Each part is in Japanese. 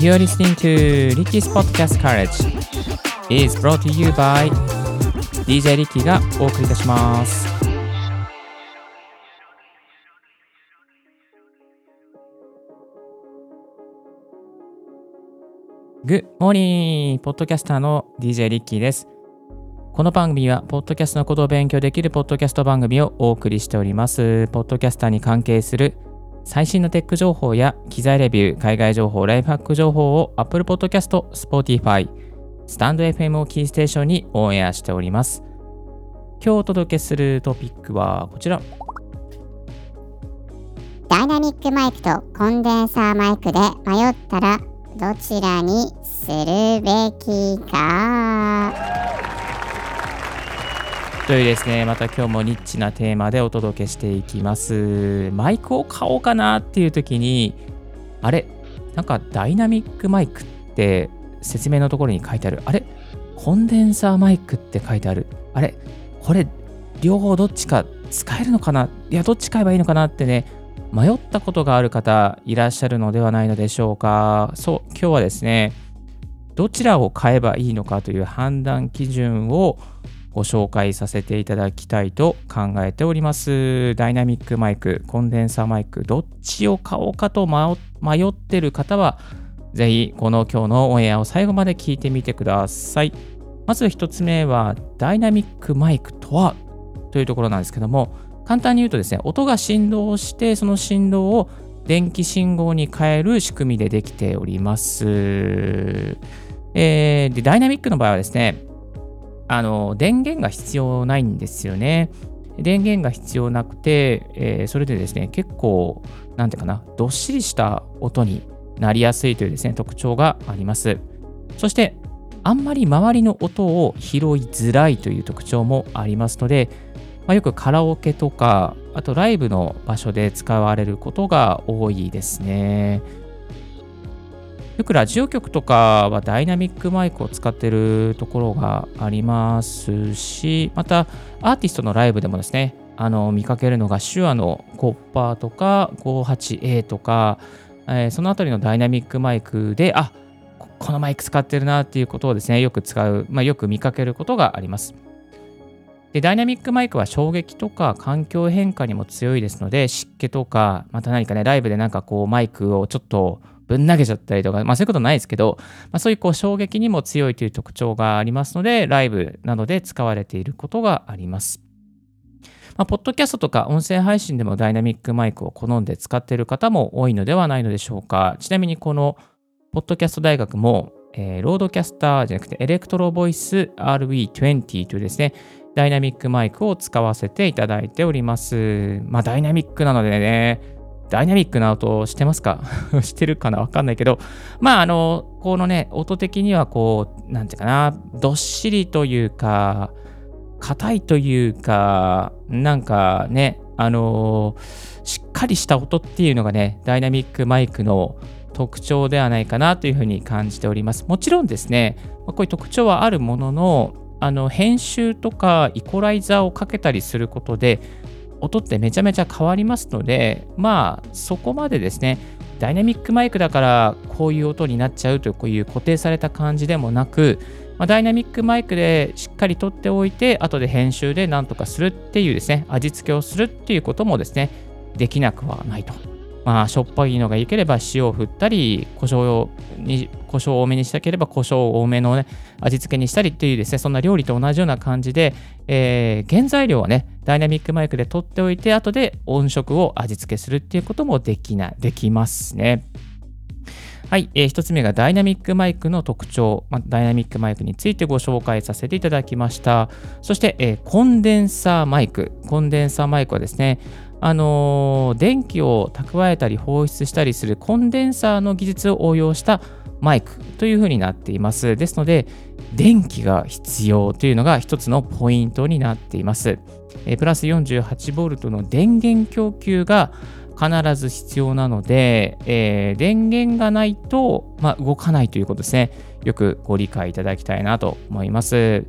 You're listening to Ricky's Podcast College is brought to you by DJ リッキーがお送りいたします。Good morning! ポッドキャスターの DJ リッキーです。この番組は、ポッドキャストのことを勉強できるポッドキャスト番組をお送りしております。ポッドキャスターに関係する最新のテック情報や機材レビュー、海外情報、ライフハック情報を Apple Podcast、Spotify、スタンド FM をキーステーションにオンエアしております。今日お届けするトピックはこちら。ダイナミックマイクとコンデンサーマイクで迷ったらどちらにするべきかというですね、また今日もニッチなテーマでお届けしていきます。マイクを買おうかなっていう時に、あれ？なんかダイナミックマイクって説明のところに書いてある。あれ？コンデンサーマイクって書いてある。あれ？これ両方どっちか使えるのかな？いや、どっち買えばいいのかなってね、迷ったことがある方いらっしゃるのではないのでしょうか。そう、今日はですね、どちらを買えばいいのかという判断基準をご紹介させていただきたいと考えております。ダイナミックマイク、コンデンサーマイク、どっちを買おうかと迷ってる方は、ぜひこの今日のオンエアを最後まで聞いてみてください。まず一つ目は、ダイナミックマイクとはというところなんですけども、簡単に言うとですね、音が振動して、その振動を電気信号に変える仕組みでできております。えーでダイナミックの場合はですね、あの電源が必要ないんですよね。電源が必要なくて、えーそれでですね、結構、なんていうかな、どっしりした音になりやすいというですね、特徴があります。そして、あんまり周りの音を拾いづらいという特徴もありますので、まあ、よくカラオケとか、あとライブの場所で使われることが多いですね。よくラジオ局とかはダイナミックマイクを使ってるところがありますし、またアーティストのライブでもですね、あの見かけるのが手話のコッパーとか 58A とか、えーそのあたりのダイナミックマイクで、あここのマイク使ってるなっていうことをですね、よく使う、まあ、よく見かけることがあります。でダイナミックマイクは衝撃とか環境変化にも強いですので、湿気とか、また何かね、ライブでなんかこうマイクをちょっとぶん投げちゃったりとか、まあそういうことないですけど、まあ、そういうこう衝撃にも強いという特徴がありますので、ライブなどで使われていることがあります。まあ、ポッドキャストとか音声配信でもダイナミックマイクを好んで使っている方も多いのではないのでしょうか。ちなみにこのポッドキャスト大学も、えーロードキャスターじゃなくてエレクトロボイス RE20 というですね、ダイナミックマイクを使わせていただいております。まあダイナミックなのでね、ダイナミックな音してますか？してるかな？わかんないけど、まああの、このね、音的にはこう、なんていうかな、どっしりというか、硬いというか、なんかね、あのしっかりした音っていうのがね、ダイナミックマイクの特徴ではないかなというふうに感じております。もちろんですね、こういう特徴はあるものの、あの編集とかイコライザーをかけたりすることで、音ってめちゃめちゃ変わりますので、まあそこまでですね、ダイナミックマイクだからこういう音になっちゃうというこういう固定された感じでもなく、まあ、ダイナミックマイクでしっかり撮っておいて、後で編集でなんとかするっていうですね、味付けをするっていうこともですね、できなくはないと。まあ、しょっぱいのが良ければ塩を振ったり、胡椒に胡椒を多めにしたければ胡椒を多めの、ね、味付けにしたりっていうですね、そんな料理と同じような感じで、えー原材料はね、ダイナミックマイクで取っておいて、後で音色を味付けするっていうこともできな、できますね。はい、えー一つ目がダイナミックマイクの特徴、まあダイナミックマイクについてご紹介させていただきました。そして、えーコンデンサーマイク。コンデンサーマイクはですね、あの電気を蓄えたり放出したりするコンデンサーの技術を応用したマイクというふうになっています。ですので、電気が必要というのが一つのポイントになっています。えプラス 48V の電源供給が必ず必要なので、えー電源がないと、まあ、動かないということですね。よくご理解いただきたいなと思います。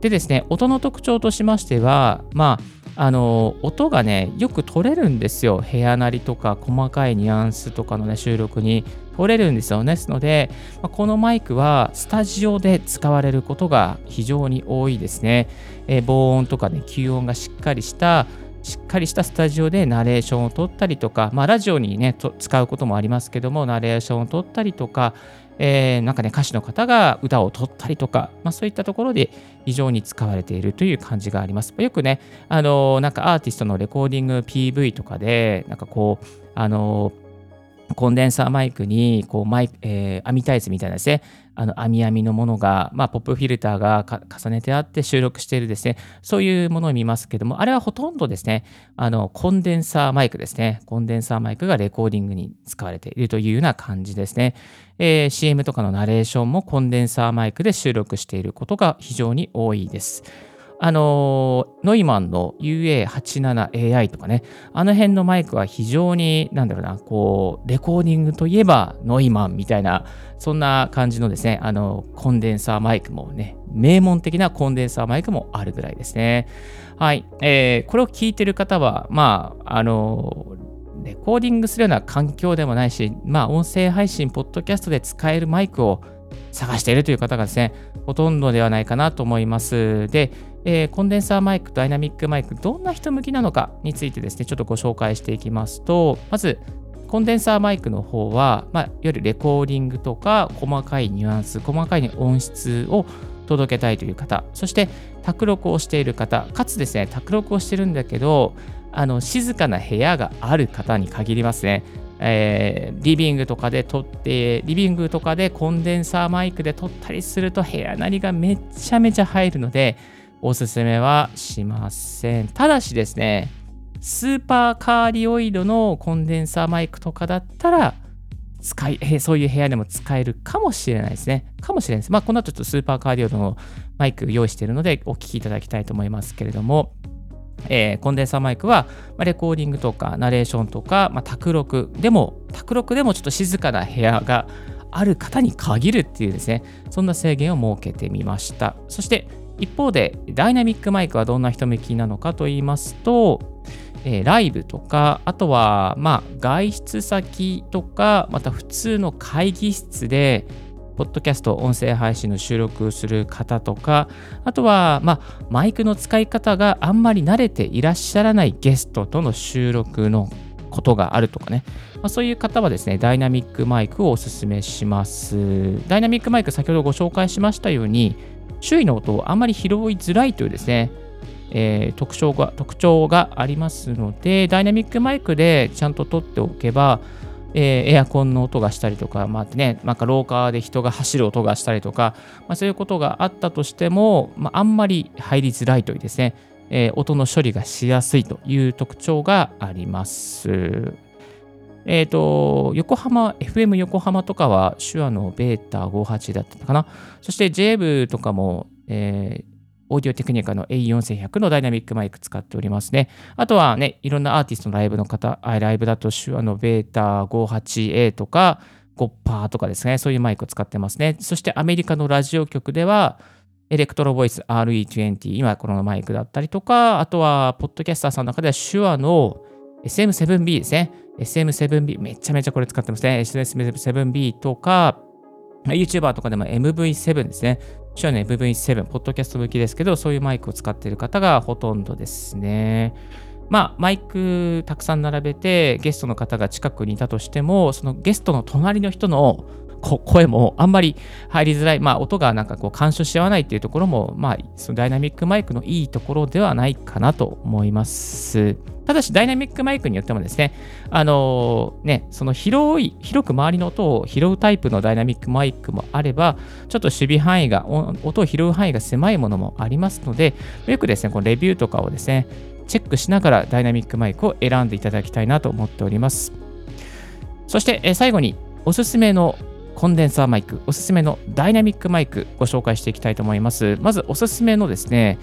でですね、音の特徴としましては、まあ、あの音がねよく取れるんですよ。部屋なりとか細かいニュアンスとかのね収録に取れるんですよね。ですので、このマイクはスタジオで使われることが非常に多いですね、えー、防音とかね吸音がしっかりしたしっかりしたスタジオでナレーションを取ったりとか、まあ、ラジオにね使うこともありますけどもナレーションを取ったりとか、えー、なんかね、歌手の方が歌を取ったりとか、まあ、そういったところで非常に使われているという感じがあります。よくね、あのー、なんかアーティストのレコーディング PV とかで、なんかこう、あのーコンデンサーマイクにこうマイ、えー、網タイツみたいなですね、あの網網のものが、まあ、ポップフィルターが重ねてあって収録しているですね、そういうものを見ますけども、あれはほとんどですね、あのコンデンサーマイクですね、コンデンサーマイクがレコーディングに使われているというような感じですね。えー、CM とかのナレーションもコンデンサーマイクで収録していることが非常に多いです。あのノイマンの UA87AI とかね、あの辺のマイクは非常に、なんだろうな、こう、レコーディングといえばノイマンみたいな、そんな感じのですね、あの、コンデンサーマイクもね、名門的なコンデンサーマイクもあるぐらいですね。はい。えー、これを聞いてる方は、まあ、あの、レコーディングするような環境でもないし、まあ、音声配信、ポッドキャストで使えるマイクを探しているという方がですね、ほとんどではないかなと思います。で、えー、コンデンサーマイクと、ダイナミックマイク、どんな人向きなのかについてですね、ちょっとご紹介していきますと、まず、コンデンサーマイクの方は、まあ、いわゆるレコーディングとか、細かいニュアンス、細かい音質を届けたいという方、そして、卓録をしている方、かつですね、卓録をしてるんだけど、あの静かな部屋がある方に限りますね。えー、リビングとかで撮って、リビングとかでコンデンサーマイクで撮ったりすると部屋なりがめちゃめちゃ入るので、おすすめはしません。ただしですね、スーパーカーリオイドのコンデンサーマイクとかだったら、使い、えそういう部屋でも使えるかもしれないですね。かもしれないです。まあ、この後ちょっとスーパーカーディオのマイク用意しているので、お聞きいただきたいと思いますけれども、えー、コンデンサーマイクは、ま、レコーディングとかナレーションとか、まあ、卓録でも、卓録でもちょっと静かな部屋がある方に限るっていうですね、そんな制限を設けてみました。そして、一方で、ダイナミックマイクはどんな人向きなのかと言いますと、えー、ライブとか、あとは、まあ、外出先とか、また普通の会議室で、ポッドキャスト、音声配信の収録する方とか、あとは、まあ、マイクの使い方があんまり慣れていらっしゃらないゲストとの収録のことがあるとかね、まあ、そういう方はですね、ダイナミックマイクをお勧めします。ダイナミックマイク、先ほどご紹介しましたように、周囲の音をあまり拾いづらいというですね、えー、特徴が特徴がありますので、ダイナミックマイクでちゃんと取っておけば、えー、エアコンの音がしたりとか、まあね、なんか廊下で人が走る音がしたりとか、まあ、そういうことがあったとしても、まあ、あんまり入りづらいというですね、えー、音の処理がしやすいという特徴があります。えっ、ー、と、横浜、FM 横浜とかは手話のベータ58だったかな。そして JB とかも、えー、オーディオテクニカの A4100 のダイナミックマイク使っておりますね。あとはね、いろんなアーティストのライブの方、ライブだと手話のベータ 58A とか、ゴッパーとかですね、そういうマイクを使ってますね。そしてアメリカのラジオ局では、エレクトロボイス RE20、今このマイクだったりとか、あとは、ポッドキャスターさんの中では手話の SM7B ですね。SM7B、めちゃめちゃこれ使ってますね。SM7B とか、YouTuber とかでも MV7 ですね。主要の MV7、ポッドキャスト向きですけど、そういうマイクを使っている方がほとんどですね。まあ、マイクたくさん並べて、ゲストの方が近くにいたとしても、そのゲストの隣の人の声もあんまり入りづらい、まあ、音がなんかこう干渉し合わないっていうところも、まあ、そのダイナミックマイクのいいところではないかなと思います。ただし、ダイナミックマイクによってもですね、あのー、ね、その広い、広く周りの音を拾うタイプのダイナミックマイクもあれば、ちょっと守備範囲が、音を拾う範囲が狭いものもありますので、よくですね、このレビューとかをですね、チェックしながらダイナミックマイクを選んでいただきたいなと思っております。そして、え最後におすすめのコンデンサーマイク、おすすめのダイナミックマイクご紹介していきたいと思います。まずおすすめのですね、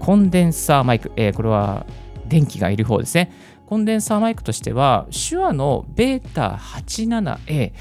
コンデンサーマイク、えー、これは電気がいる方ですね。コンデンサーマイクとしては、手話のベータ 87A、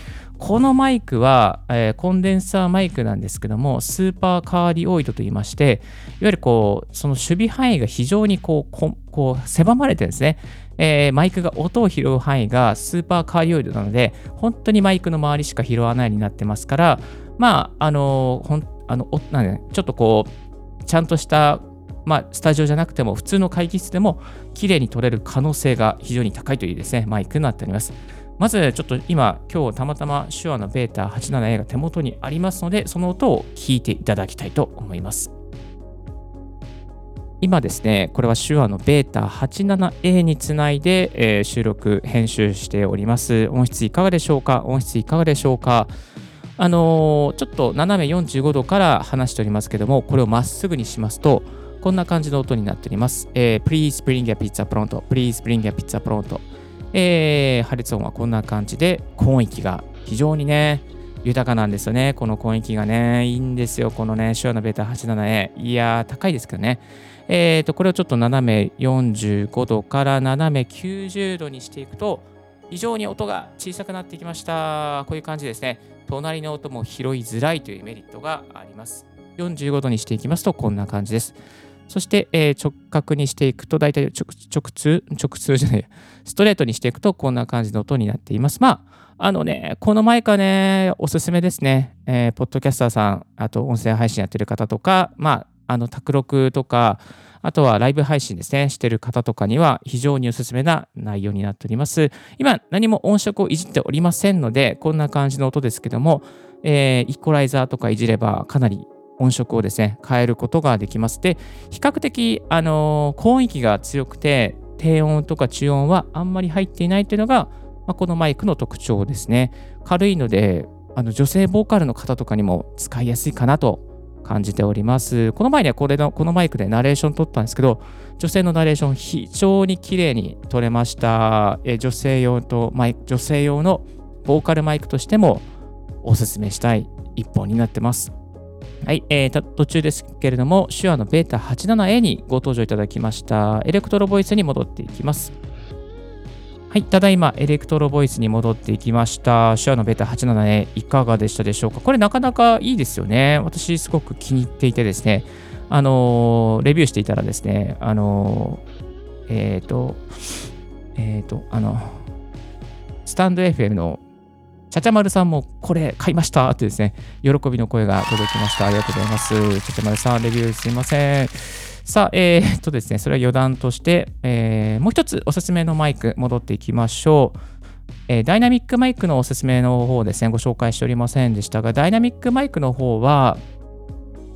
このマイクは、えー、コンデンサーマイクなんですけども、スーパーカーディオイドと言いまして、いわゆるこう、その守備範囲が非常にこうこう狭まれてるんですね。えーマイクが音を拾う範囲がスーパーカーリオイドなので、本当にマイクの周りしか拾わないようになってますから、まあ、あのほんあのおなんねちょっとこう、ちゃんとした、まあ、スタジオじゃなくても、普通の会議室でも、綺麗に撮れる可能性が非常に高いというですね、マイクになっております。まず、ちょっと今、今日たまたま手話のベータ 87A が手元にありますので、その音を聞いていただきたいと思います。今ですね、これは手話のベータ 87A につないで、えー収録、編集しております。音質いかがでしょうか？音質いかがでしょうか？あのーちょっと斜め45度から話しておりますけども、これをまっすぐにしますと、こんな感じの音になっております。えー Please bring a pizza pronto. Please bring a pizza pronto. えー破裂音はこんな感じで、高音域が非常にね、豊かなんですよね。この高音域がね、いいんですよ。このね、手話のベータ 87A。いやー、高いですけどね。えーと、これをちょっと斜め45度から斜め90度にしていくと、非常に音が小さくなってきました。こういう感じですね。隣の音も拾いづらいというメリットがあります。45度にしていきますと、こんな感じです。そして、え直角にしていくと、大体直直通、直通じゃない、ストレートにしていくと、こんな感じの音になっています。まあ、あのね、このマイクはね、おすすめですね。えーポッドキャスターさん、あと音声配信やってる方とか、まあ、あの、卓録とか、あとはライブ配信ですね、してる方とかには非常におすすめな内容になっております。今、何も音色をいじっておりませんので、こんな感じの音ですけども、えーイコライザーとかいじればかなり音色をですね、変えることができます。で、比較的、あの高音域が強くて、低音とか中音はあんまり入っていないというのが、まあ、このマイクの特徴ですね。軽いので、あの女性ボーカルの方とかにも使いやすいかなと感じております。この前にはこれのこのマイクでナレーション撮ったんですけど、女性のナレーション非常に綺麗に撮れました。え女性用とマイ女性用のボーカルマイクとしてもおすすめしたい一本になってます。はい、えー途中ですけれども、手話のベータ 87A にご登場いただきました。エレクトロボイスに戻っていきます。はい、ただいまエレクトロボイスに戻っていきました。手話のベータ 87A いかがでしたでしょうか？これなかなかいいですよね。私すごく気に入っていてですね、あのーレビューしていたらですね、あのーえっ、と、えっ、と、あの、スタンド FM のちゃちゃまるさんもこれ買いましたってですね、喜びの声が届きました。ありがとうございます。ちゃちゃまるさん、レビューすいません。さあ、えー、っとですね、それは余談として、えーもう一つおすすめのマイク戻っていきましょう。えーダイナミックマイクのおすすめの方ですね、ご紹介しておりませんでしたが、ダイナミックマイクの方は、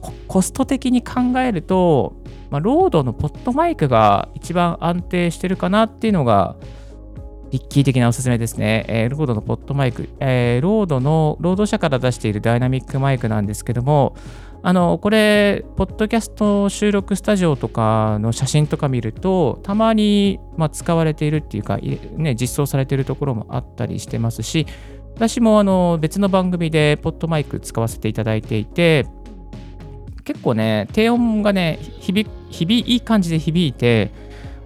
ココスト的に考えると、まあ、 RODE の PodMic が一番安定してるかなっていうのが、リッキー的なおすすめですね。えー RODE の PodMic、えー RODE の、 RODE 社から出しているダイナミックマイクなんですけども、あの、これ、ポッドキャスト収録スタジオとかの写真とか見ると、たまに、まあ、使われているっていうか、ね、実装されているところもあったりしてますし、私もあの別の番組で PodMic 使わせていただいていて、結構ね、低音がね、響響いい感じで響いて、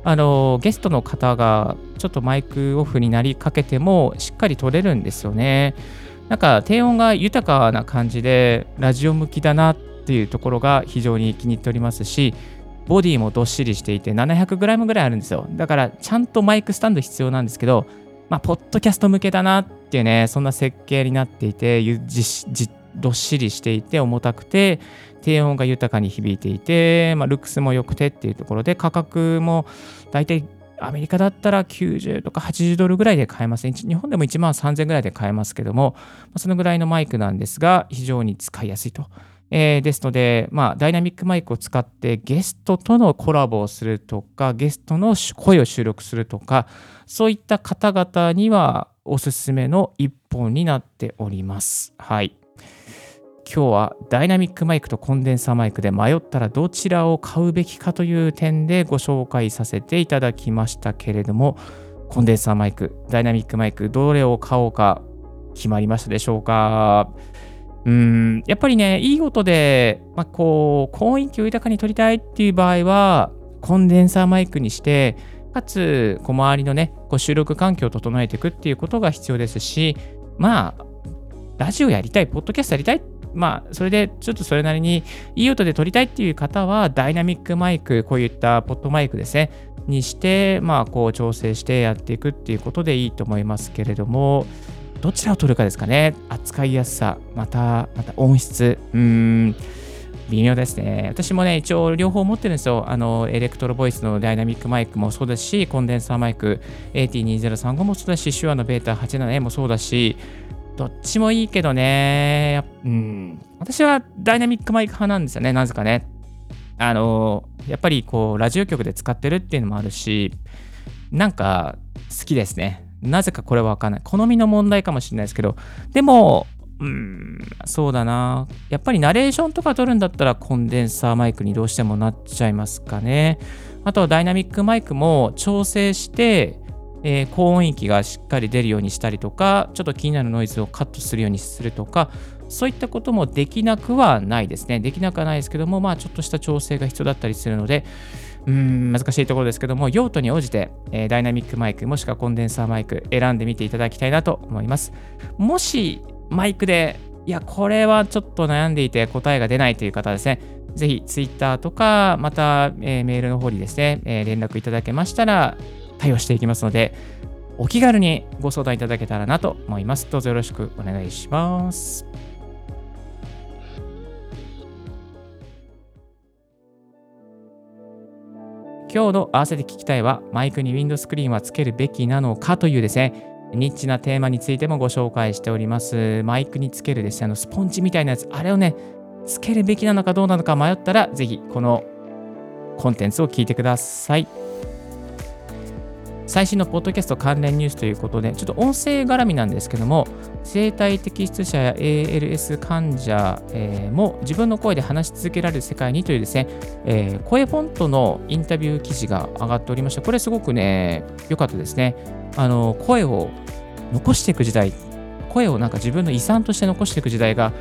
あのゲストの方がちょっとマイクオフになりかけてもしっかり取れるんですよね。なんか低音が豊かな感じでラジオ向きだなっていうところが非常に気に入っておりますし、ボディもどっしりしていて 700g ぐらいあるんですよ。だからちゃんとマイクスタンド必要なんですけど、まあ、ポッドキャスト向けだなっていうね、そんな設計になっていて、ゆじじどっしりしていて重たくて、低音が豊かに響いていて、まあ、ルックスも良くてっていうところで、価格も大体アメリカだったら90とか80ドルぐらいで買えますね。日本でも1万3000ぐらいで買えますけども、まそのぐらいのマイクなんですが、非常に使いやすいと。えーですので、まあ、ダイナミックマイクを使ってゲストとのコラボをするとか、ゲストの声を収録するとか、そういった方々にはおすすめの一本になっております。はい。今日はダイナミックマイクとコンデンサーマイクで迷ったらどちらを買うべきかという点でご紹介させていただきましたけれども、コンデンサーマイク、ダイナミックマイク、どれを買おうか決まりましたでしょうか？うん、やっぱりね、いい音で、まあ、こう、高音域を豊かに取りたいっていう場合は、コンデンサーマイクにして、かつ、こう周りのね、こう収録環境を整えていくっていうことが必要ですし、まあ、ラジオやりたい、ポッドキャストやりたい、まあ、それでちょっとそれなりにいい音で撮りたいっていう方は、ダイナミックマイク、こういったポッドマイクですね、にして、まあ、こう調整してやっていくっていうことでいいと思いますけれども、どちらを取るかですかね。扱いやすさ、また、また音質。うーん、微妙ですね。私もね、一応両方持ってるんですよ。あの、エレクトロボイスのダイナミックマイクもそうですし、コンデンサーマイク AT2035 もそうだし、手話のベータ 87A もそうだし、どっちもいいけどね、うん、私はダイナミックマイク派なんですよね、なぜかね。あの、やっぱりこう、ラジオ局で使ってるっていうのもあるし、なんか好きですね。なぜかこれはわかんない。好みの問題かもしれないですけど、でも、うん、そうだな。やっぱりナレーションとか撮るんだったらコンデンサーマイクにどうしてもなっちゃいますかね。あとはダイナミックマイクも調整して、えー高音域がしっかり出るようにしたりとか、ちょっと気になるノイズをカットするようにするとか、そういったこともできなくはないですね。できなくはないですけども、まあちょっとした調整が必要だったりするので、うーん、難しいところですけども、用途に応じて、えーダイナミックマイクもしくはコンデンサーマイク選んでみていただきたいなと思います。もしマイクで、いや、これはちょっと悩んでいて答えが出ないという方はですね、ぜひ Twitter とか、また、えーメールの方にですね、えー連絡いただけましたら対応していきますので、お気軽にご相談いただけたらなと思います。どうぞよろしくお願いします。今日の合わせて聞きたいは、マイクにウィンドスクリーンはつけるべきなのかというですね、ニッチなテーマについてもご紹介しております。マイクにつけるですね、あのスポンジみたいなやつ、あれをね、つけるべきなのかどうなのか迷ったら、ぜひこのコンテンツを聞いてください。最新のポッドキャスト関連ニュースということで、ちょっと音声絡みなんですけども、生体摘出者や ALS 患者、えーも自分の声で話し続けられる世界にというですね、えー声フォントのインタビュー記事が上がっておりまして、これすごくね、良かったですね。あの、声を残していく時代、声をなんか自分の遺産として残していく時代が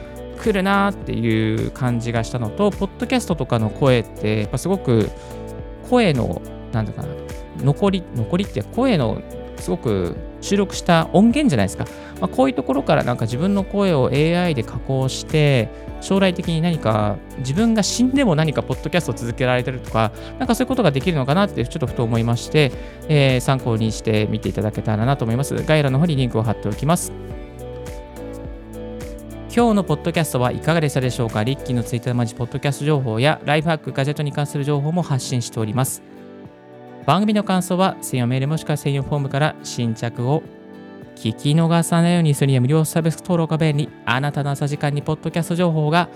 来るなっていう感じがしたのと、ポッドキャストとかの声って、やっぱすごく声の、なんだかな、残り、残りって声のすごく収録した音源じゃないですか。まあ、こういうところからなんか自分の声を AI で加工して、将来的に何か自分が死んでも何かポッドキャストを続けられてるとか、なんかそういうことができるのかなってちょっとふと思いまして、えー参考にして見ていただけたらなと思います。概要欄の方にリンクを貼っておきます。今日のポッドキャストはいかがでしたでしょうかリッキーのツイッターマジポッドキャスト情報やライフハック、ガジェットに関する情報も発信しております。番組の感想は専用メールもしくは専用フォームから新着を聞き逃さないようにするには無料サービス登録が便利。あなたの朝時間にポッドキャスト情報が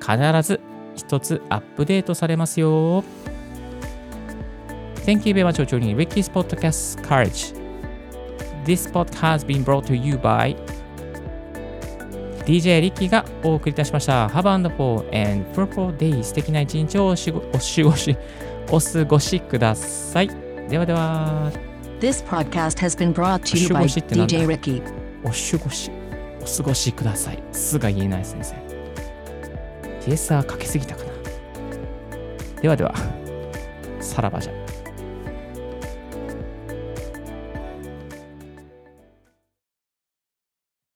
必ず一つアップデートされますよ。Thank you very much for joining Ricky's Podcast Courage. This podcast has been brought to you by DJ リッキーがお送りいたしました。Have a wonderful and fruitful day. 素敵な一日をおしごおしごしお過ごしください。ではでは、This podcast has been brought to you by DJ Ricky. お過ごし、お過ごしください。すが言えない先生。ティエサーかけすぎたかな。ではでは、さらばじゃ。